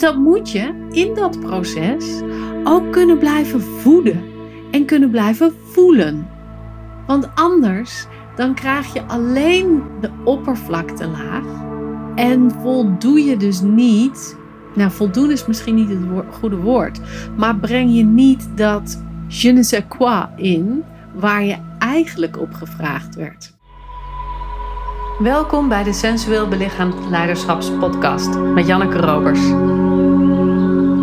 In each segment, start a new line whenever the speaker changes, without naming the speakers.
dat moet je in dat proces ook kunnen blijven voeden en kunnen blijven voelen. Want anders dan krijg je alleen de oppervlakte laag en voldoe je dus niet. Nou, voldoen is misschien niet het goede woord, maar breng je niet dat je ne sais quoi in waar je eigenlijk op gevraagd werd. Welkom bij de Sensueel Belichaamd Leiderschapspodcast met Janneke Robers.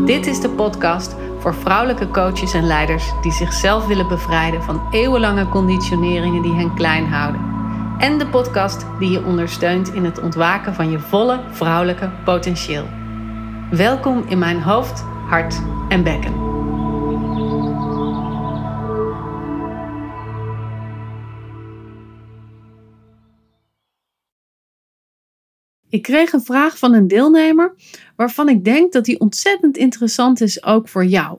Dit is de podcast voor vrouwelijke coaches en leiders die zichzelf willen bevrijden van eeuwenlange conditioneringen die hen klein houden. En de podcast die je ondersteunt in het ontwaken van je volle vrouwelijke potentieel. Welkom in mijn hoofd, hart en bekken. Ik kreeg een vraag van een deelnemer waarvan ik denk dat die ontzettend interessant is ook voor jou.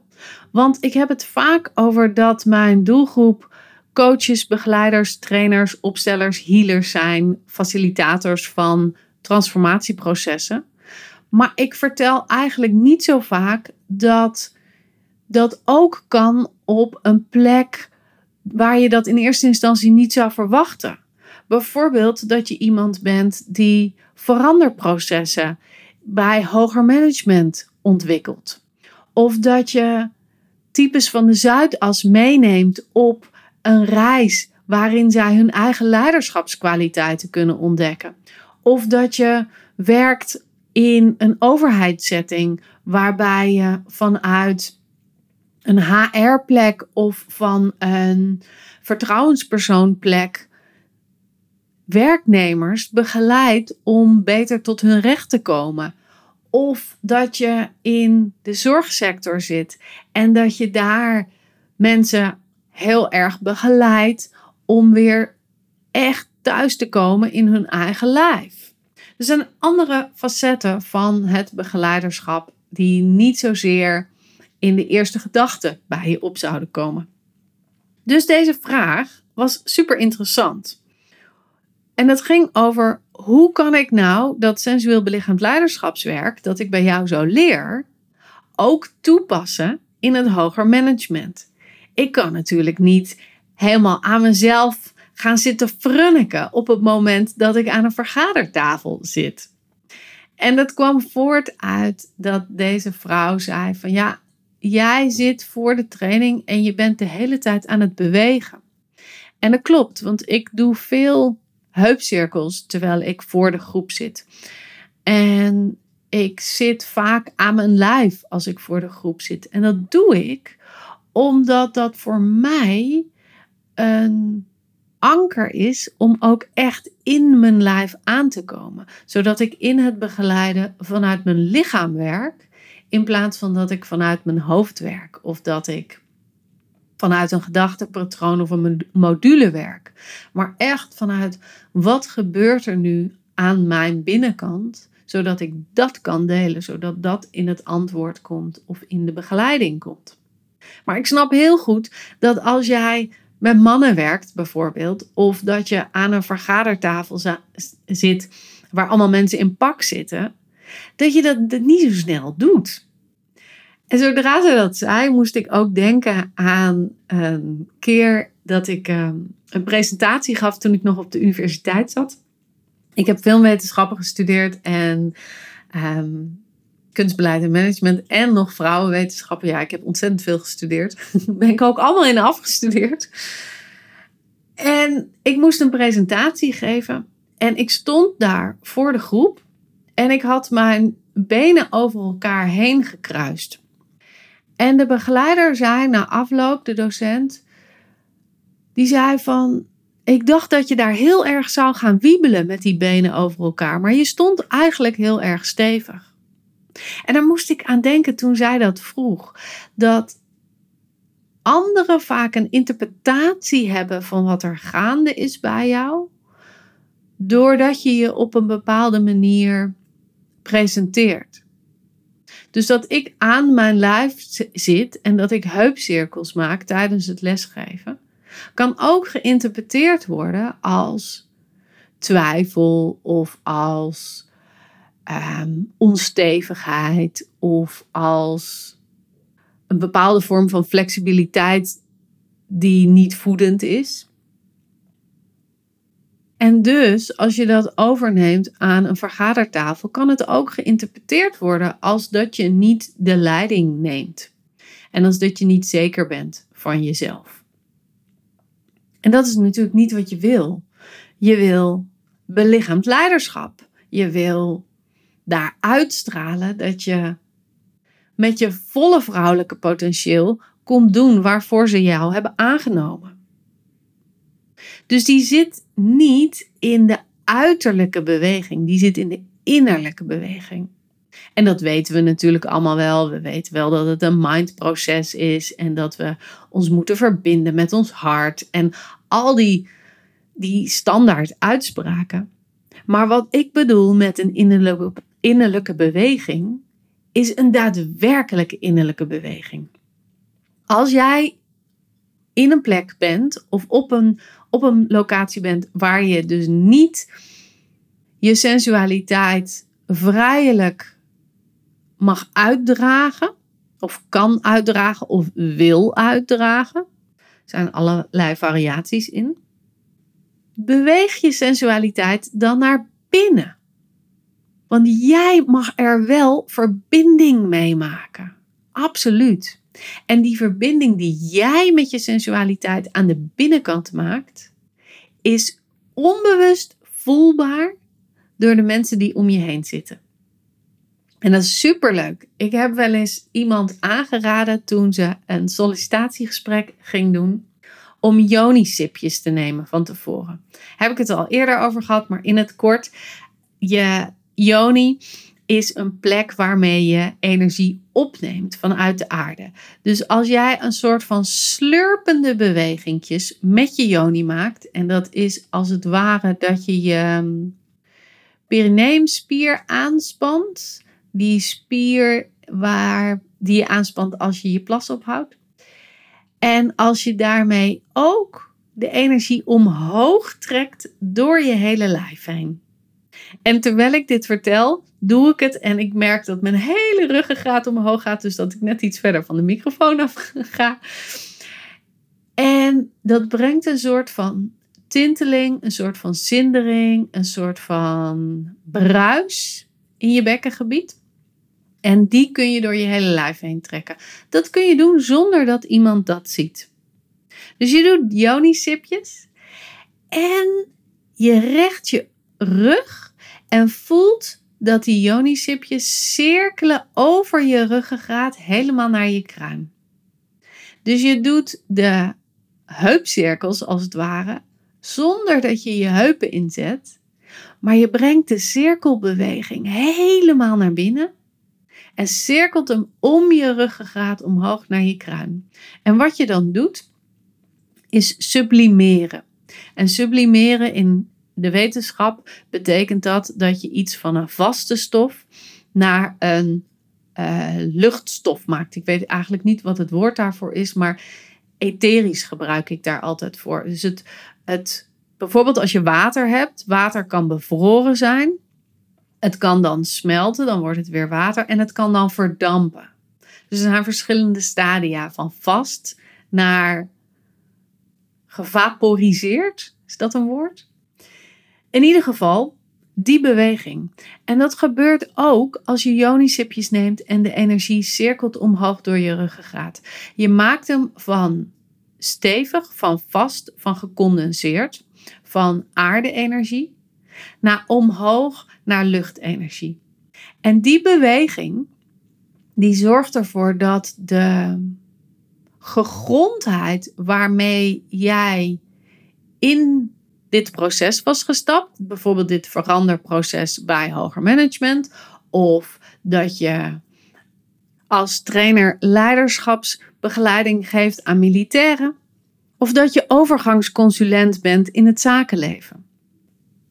Want ik heb het vaak over dat mijn doelgroep coaches, begeleiders, trainers, opstellers, healers zijn, facilitators van transformatieprocessen. Maar ik vertel eigenlijk niet zo vaak dat dat ook kan op een plek waar je dat in eerste instantie niet zou verwachten. Bijvoorbeeld dat je iemand bent die veranderprocessen bij hoger management ontwikkelt. Of dat je types van de Zuidas meeneemt op een reis waarin zij hun eigen leiderschapskwaliteiten kunnen ontdekken. Of dat je werkt in een overheidssetting waarbij je vanuit een HR-plek of van een vertrouwenspersoonplek werknemers begeleidt om beter tot hun recht te komen. Of dat je in de zorgsector zit en dat je daar mensen heel erg begeleidt om weer echt thuis te komen in hun eigen lijf. Er zijn andere facetten van het begeleiderschap die niet zozeer in de eerste gedachte bij je op zouden komen. Dus deze vraag was super interessant. En dat ging over hoe kan ik nou dat sensueel belichaamd leiderschapswerk dat ik bij jou zo leer, ook toepassen in het hoger management. Ik kan natuurlijk niet helemaal aan mezelf gaan zitten frunniken op het moment dat ik aan een vergadertafel zit. En dat kwam voort uit dat deze vrouw zei van ja, jij zit voor de training en je bent de hele tijd aan het bewegen. En dat klopt, want ik doe veel heupcirkels terwijl ik voor de groep zit. En ik zit vaak aan mijn lijf als ik voor de groep zit. En dat doe ik omdat dat voor mij een anker is om ook echt in mijn lijf aan te komen. Zodat ik in het begeleiden vanuit mijn lichaam werk, in plaats van dat ik vanuit mijn hoofd werk of dat ik vanuit een gedachtepatroon of een module werk. Maar echt vanuit wat gebeurt er nu aan mijn binnenkant, zodat ik dat kan delen, zodat dat in het antwoord komt of in de begeleiding komt. Maar ik snap heel goed dat als jij met mannen werkt, bijvoorbeeld, of dat je aan een vergadertafel zit waar allemaal mensen in pak zitten, dat je dat niet zo snel doet. En zodra ze dat zei, moest ik ook denken aan een keer dat ik ehm, een presentatie gaf toen ik nog op de universiteit zat. Ik heb filmwetenschappen gestudeerd en um, kunstbeleid en management en nog vrouwenwetenschappen. Ja, ik heb ontzettend veel gestudeerd. Ben ik ook allemaal in afgestudeerd. En ik moest een presentatie geven en ik stond daar voor de groep en ik had mijn benen over elkaar heen gekruist. En de begeleider zei na afloop, de docent, die zei van, ik dacht dat je daar heel erg zou gaan wiebelen met die benen over elkaar, maar je stond eigenlijk heel erg stevig. En daar moest ik aan denken toen zij dat vroeg, dat anderen vaak een interpretatie hebben van wat er gaande is bij jou, doordat je je op een bepaalde manier presenteert. Dus dat ik aan mijn lijf zit en dat ik heupcirkels maak tijdens het lesgeven, kan ook geïnterpreteerd worden als twijfel of als ehm, onstevigheid of als een bepaalde vorm van flexibiliteit die niet voedend is. En dus, als je dat overneemt aan een vergadertafel, kan het ook geïnterpreteerd worden als dat je niet de leiding neemt. En als dat je niet zeker bent van jezelf. En dat is natuurlijk niet wat je wil. Je wil belichaamd leiderschap. Je wil daar uitstralen dat je met je volle vrouwelijke potentieel komt doen waarvoor ze jou hebben aangenomen. Dus die zit niet in de uiterlijke beweging, die zit in de innerlijke beweging. En dat weten we natuurlijk allemaal wel. We weten wel dat het een mindproces is en dat we ons moeten verbinden met ons hart en al die, die standaard uitspraken. Maar wat ik bedoel met een innerlijke, innerlijke beweging, is een daadwerkelijke innerlijke beweging. Als jij in een plek bent of op een, op een locatie bent waar je dus niet je sensualiteit vrijelijk mag uitdragen, of kan uitdragen, of wil uitdragen. Er zijn allerlei variaties in. Beweeg je sensualiteit dan naar binnen. Want jij mag er wel verbinding mee maken. Absoluut. En die verbinding die jij met je sensualiteit aan de binnenkant maakt, is onbewust voelbaar door de mensen die om je heen zitten. En dat is superleuk. Ik heb wel eens iemand aangeraden toen ze een sollicitatiegesprek ging doen om Yoni-sipjes te nemen van tevoren. Heb ik het al eerder over gehad, maar in het kort. Je Yoni is een plek waarmee je energie opneemt vanuit de aarde. Dus als jij een soort van slurpende bewegingjes met je Yoni maakt, en dat is als het ware dat je je ehm, perineumspier aanspant, die spier waar, die je aanspant als je je plas ophoudt. En als je daarmee ook de energie omhoog trekt door je hele lijf heen. En terwijl ik dit vertel, doe ik het en ik merk dat mijn hele ruggengraat omhoog gaat, dus dat ik net iets verder van de microfoon af ga. En dat brengt een soort van tinteling, een soort van zindering, een soort van bruis in je bekkengebied. En die kun je door je hele lijf heen trekken. Dat kun je doen zonder dat iemand dat ziet. Dus je doet yoni-sipjes en je recht je rug en voelt dat die yoni-sipjes cirkelen over je ruggengraat helemaal naar je kruin. Dus je doet de heupcirkels als het ware zonder dat je je heupen inzet, maar je brengt de cirkelbeweging helemaal naar binnen en cirkelt hem om je ruggengraat omhoog naar je kruin. En wat je dan doet, is sublimeren. En sublimeren in de wetenschap betekent dat dat je iets van een vaste stof naar een uh, luchtstof maakt. Ik weet eigenlijk niet wat het woord daarvoor is, maar etherisch gebruik ik daar altijd voor. Dus het, het, bijvoorbeeld als je water hebt, water kan bevroren zijn. Het kan dan smelten, dan wordt het weer water en het kan dan verdampen. Dus er zijn verschillende stadia van vast naar gevaporiseerd. Is dat een woord? In ieder geval, die beweging. En dat gebeurt ook als je yonisipjes neemt en de energie cirkelt omhoog door je ruggengraat. Je maakt hem van stevig, van vast, van gecondenseerd, van aarde-energie naar omhoog naar luchtenergie. En die beweging, die zorgt ervoor dat de gegrondheid waarmee jij in dit proces was gestapt, bijvoorbeeld dit veranderproces bij hoger management, of dat je als trainer leiderschapsbegeleiding geeft aan militairen, of dat je overgangsconsulent bent in het zakenleven.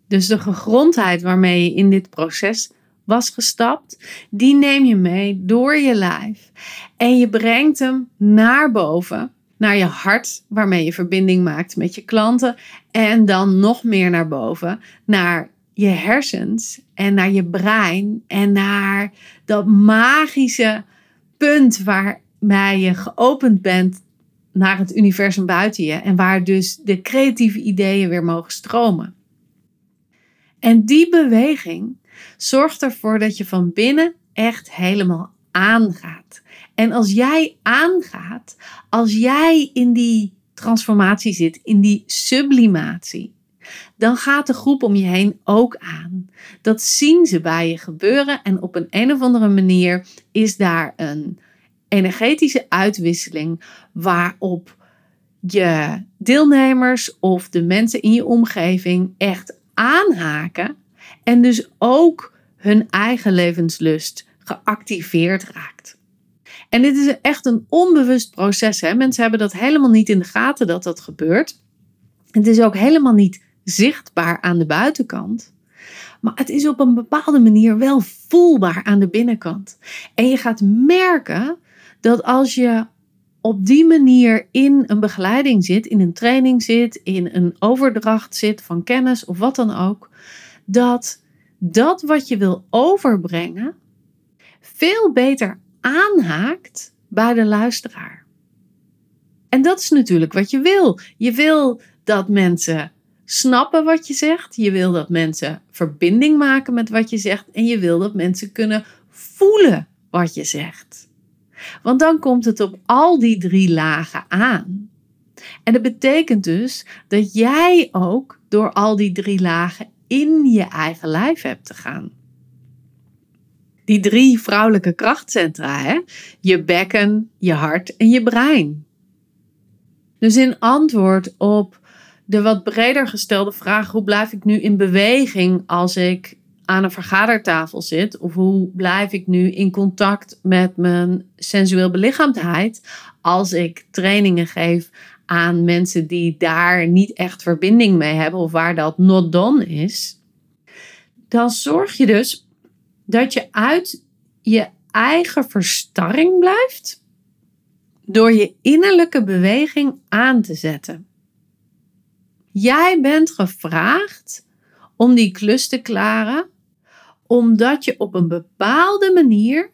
Dus de gegrondheid waarmee je in dit proces was gestapt, die neem je mee door je lijf. En je brengt hem naar boven, naar je hart, waarmee je verbinding maakt met je klanten. En dan nog meer naar boven, naar je hersens en naar je brein en naar dat magische punt waarbij je geopend bent naar het universum buiten je en waar dus de creatieve ideeën weer mogen stromen. En die beweging zorgt ervoor dat je van binnen echt helemaal aangaat. En als jij aangaat, als jij in die transformatie zit, in die sublimatie, dan gaat de groep om je heen ook aan. Dat zien ze bij je gebeuren en op een, een of andere manier is daar een energetische uitwisseling waarop je deelnemers of de mensen in je omgeving echt aanhaken en dus ook hun eigen levenslust geactiveerd raakt. En dit is echt een onbewust proces. Hè? Mensen hebben dat helemaal niet in de gaten dat dat gebeurt. Het is ook helemaal niet zichtbaar aan de buitenkant. Maar het is op een bepaalde manier wel voelbaar aan de binnenkant. En je gaat merken dat als je op die manier in een begeleiding zit, in een training zit, in een overdracht zit van kennis of wat dan ook, dat dat wat je wil overbrengen veel beter aanhaakt bij de luisteraar. En dat is natuurlijk wat je wil. Je wil dat mensen snappen wat je zegt. Je wil dat mensen verbinding maken met wat je zegt. En je wil dat mensen kunnen voelen wat je zegt. Want dan komt het op al die drie lagen aan. En dat betekent dus dat jij ook door al die drie lagen in je eigen lijf hebt te gaan. Die drie vrouwelijke krachtcentra, hè? je bekken, je hart en je brein. Dus in antwoord op de wat breder gestelde vraag: hoe blijf ik nu in beweging als ik aan een vergadertafel zit? Of hoe blijf ik nu in contact met mijn sensueel belichaamdheid als ik trainingen geef aan mensen die daar niet echt verbinding mee hebben of waar dat not done is? Dan zorg je dus dat je uit je eigen verstarring blijft door je innerlijke beweging aan te zetten. Jij bent gevraagd om die klus te klaren, omdat je op een bepaalde manier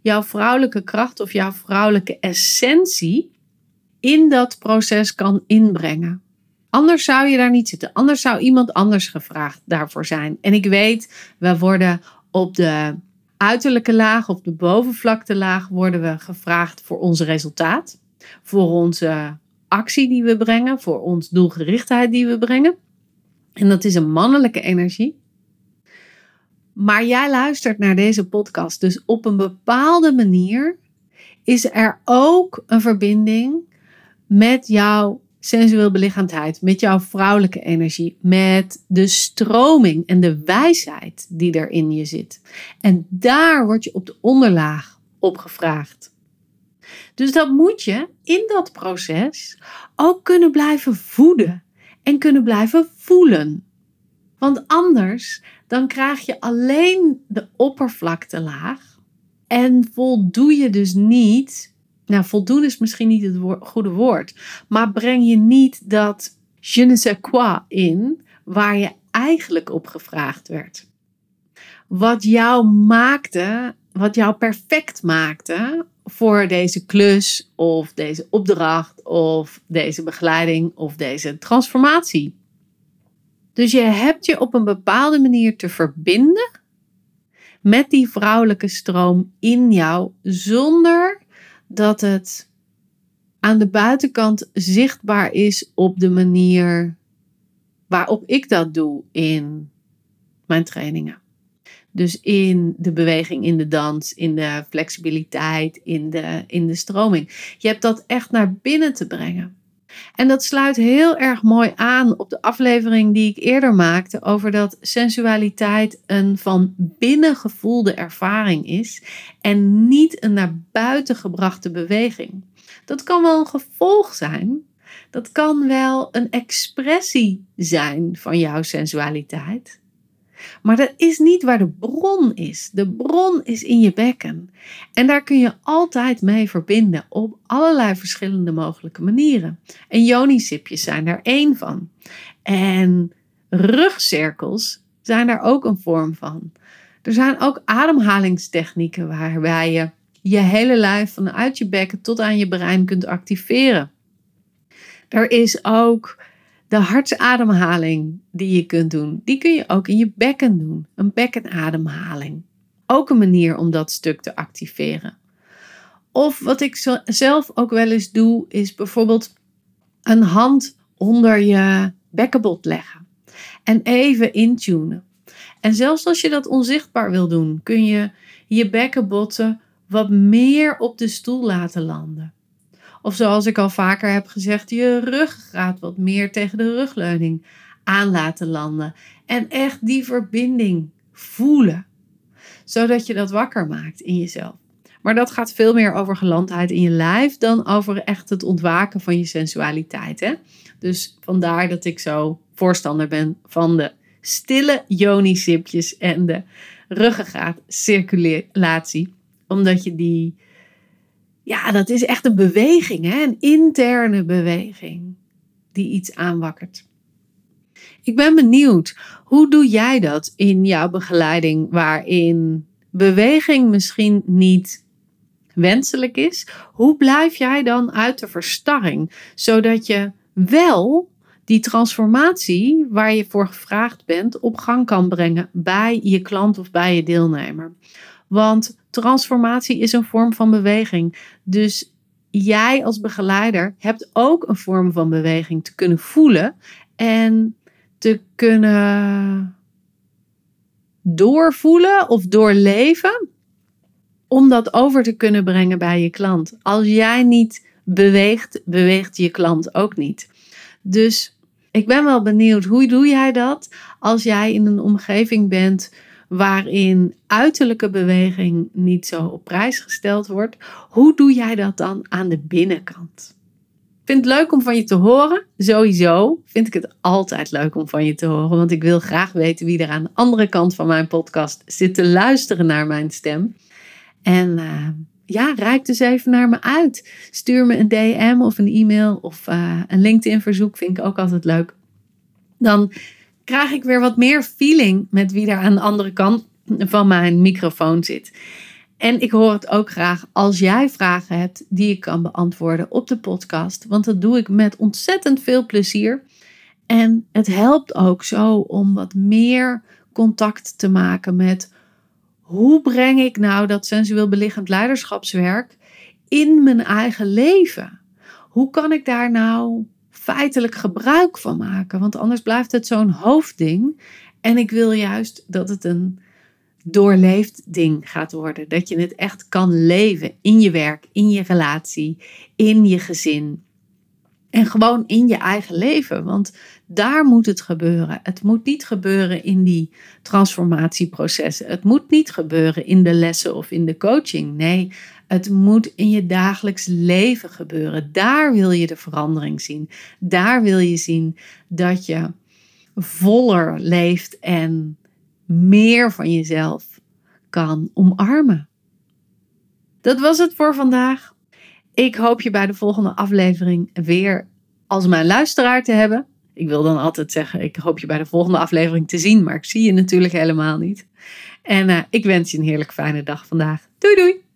jouw vrouwelijke kracht of jouw vrouwelijke essentie in dat proces kan inbrengen. Anders zou je daar niet zitten. Anders zou iemand anders gevraagd daarvoor zijn. En ik weet, we worden op de uiterlijke laag, op de bovenvlaktelaag, worden we gevraagd voor ons resultaat. Voor onze actie die we brengen, voor ons doelgerichtheid die we brengen. En dat is een mannelijke energie. Maar jij luistert naar deze podcast, dus op een bepaalde manier is er ook een verbinding met jouw sensueel belichaamdheid, met jouw vrouwelijke energie, met de stroming en de wijsheid die er in je zit. En daar word je op de onderlaag op gevraagd. Dus dat moet je in dat proces ook kunnen blijven voeden en kunnen blijven voelen. Want anders dan krijg je alleen de oppervlaktelaag en voldoe je dus niet. Nou, voldoen is misschien niet het goede woord, maar breng je niet dat je ne sais quoi in waar je eigenlijk op gevraagd werd. Wat jou maakte, wat jou perfect maakte voor deze klus of deze opdracht of deze begeleiding of deze transformatie. Dus je hebt je op een bepaalde manier te verbinden met die vrouwelijke stroom in jou zonder dat het aan de buitenkant zichtbaar is op de manier waarop ik dat doe in mijn trainingen. Dus in de beweging, in de dans, in de flexibiliteit, in de, in de stroming. Je hebt dat echt naar binnen te brengen. En dat sluit heel erg mooi aan op de aflevering die ik eerder maakte over dat sensualiteit een van binnen gevoelde ervaring is en niet een naar buiten gebrachte beweging. Dat kan wel een gevolg zijn. Dat kan wel een expressie zijn van jouw sensualiteit. Maar dat is niet waar de bron is. De bron is in je bekken. En daar kun je altijd mee verbinden op allerlei verschillende mogelijke manieren. En jonisipjes zijn daar één van. En rugcirkels zijn daar ook een vorm van. Er zijn ook ademhalingstechnieken waarbij je je hele lijf vanuit je bekken tot aan je brein kunt activeren. Er is ook de hartsademhaling die je kunt doen. Die kun je ook in je bekken doen. Een bekkenademhaling. Ook een manier om dat stuk te activeren. Of wat ik zelf ook wel eens doe, is bijvoorbeeld een hand onder je bekkenbot leggen. En even intunen. En zelfs als je dat onzichtbaar wil doen, kun je je bekkenbotten wat meer op de stoel laten landen. Of zoals ik al vaker heb gezegd, je ruggengraat wat meer tegen de rugleuning aan laten landen. En echt die verbinding voelen. Zodat je dat wakker maakt in jezelf. Maar dat gaat veel meer over gelandheid in je lijf dan over echt het ontwaken van je sensualiteit. Hè? Dus vandaar dat ik zo voorstander ben van de stille yoni-sipjes en de ruggengraatcirculatie. Omdat je die, ja, dat is echt een beweging, hè? een interne beweging die iets aanwakkert. Ik ben benieuwd, hoe doe jij dat in jouw begeleiding waarin beweging misschien niet wenselijk is? Hoe blijf jij dan uit de verstarring, zodat je wel die transformatie waar je voor gevraagd bent op gang kan brengen bij je klant of bij je deelnemer. Want transformatie is een vorm van beweging. Dus jij als begeleider hebt ook een vorm van beweging te kunnen voelen en te kunnen doorvoelen of doorleven om dat over te kunnen brengen bij je klant. Als jij niet beweegt, beweegt je klant ook niet. Dus ik ben wel benieuwd, hoe doe jij dat als jij in een omgeving bent waarin uiterlijke beweging niet zo op prijs gesteld wordt? Hoe doe jij dat dan aan de binnenkant? Vind het leuk om van je te horen. Sowieso vind ik het altijd leuk om van je te horen. Want ik wil graag weten wie er aan de andere kant van mijn podcast zit te luisteren naar mijn stem. En uh, ja, reik dus even naar me uit. Stuur me een DM of een e-mail of uh, een LinkedIn-verzoek. Vind ik ook altijd leuk. Dan krijg ik weer wat meer feeling met wie er aan de andere kant van mijn microfoon zit. En ik hoor het ook graag als jij vragen hebt die ik kan beantwoorden op de podcast. Want dat doe ik met ontzettend veel plezier. En het helpt ook zo om wat meer contact te maken met hoe breng ik nou dat sensueel belichaamd leiderschapswerk in mijn eigen leven? Hoe kan ik daar nou feitelijk gebruik van maken? Want anders blijft het zo'n hoofdding. En ik wil juist dat het een doorleefd ding gaat worden. Dat je het echt kan leven in je werk, in je relatie, in je gezin. En gewoon in je eigen leven. Want daar moet het gebeuren. Het moet niet gebeuren in die transformatieprocessen. Het moet niet gebeuren in de lessen of in de coaching. Nee, het moet in je dagelijks leven gebeuren. Daar wil je de verandering zien. Daar wil je zien dat je voller leeft en meer van jezelf kan omarmen. Dat was het voor vandaag. Ik hoop je bij de volgende aflevering weer als mijn luisteraar te hebben. Ik wil dan altijd zeggen, ik hoop je bij de volgende aflevering te zien, maar ik zie je natuurlijk helemaal niet. En uh, ik wens je een heerlijk fijne dag vandaag. Doei doei!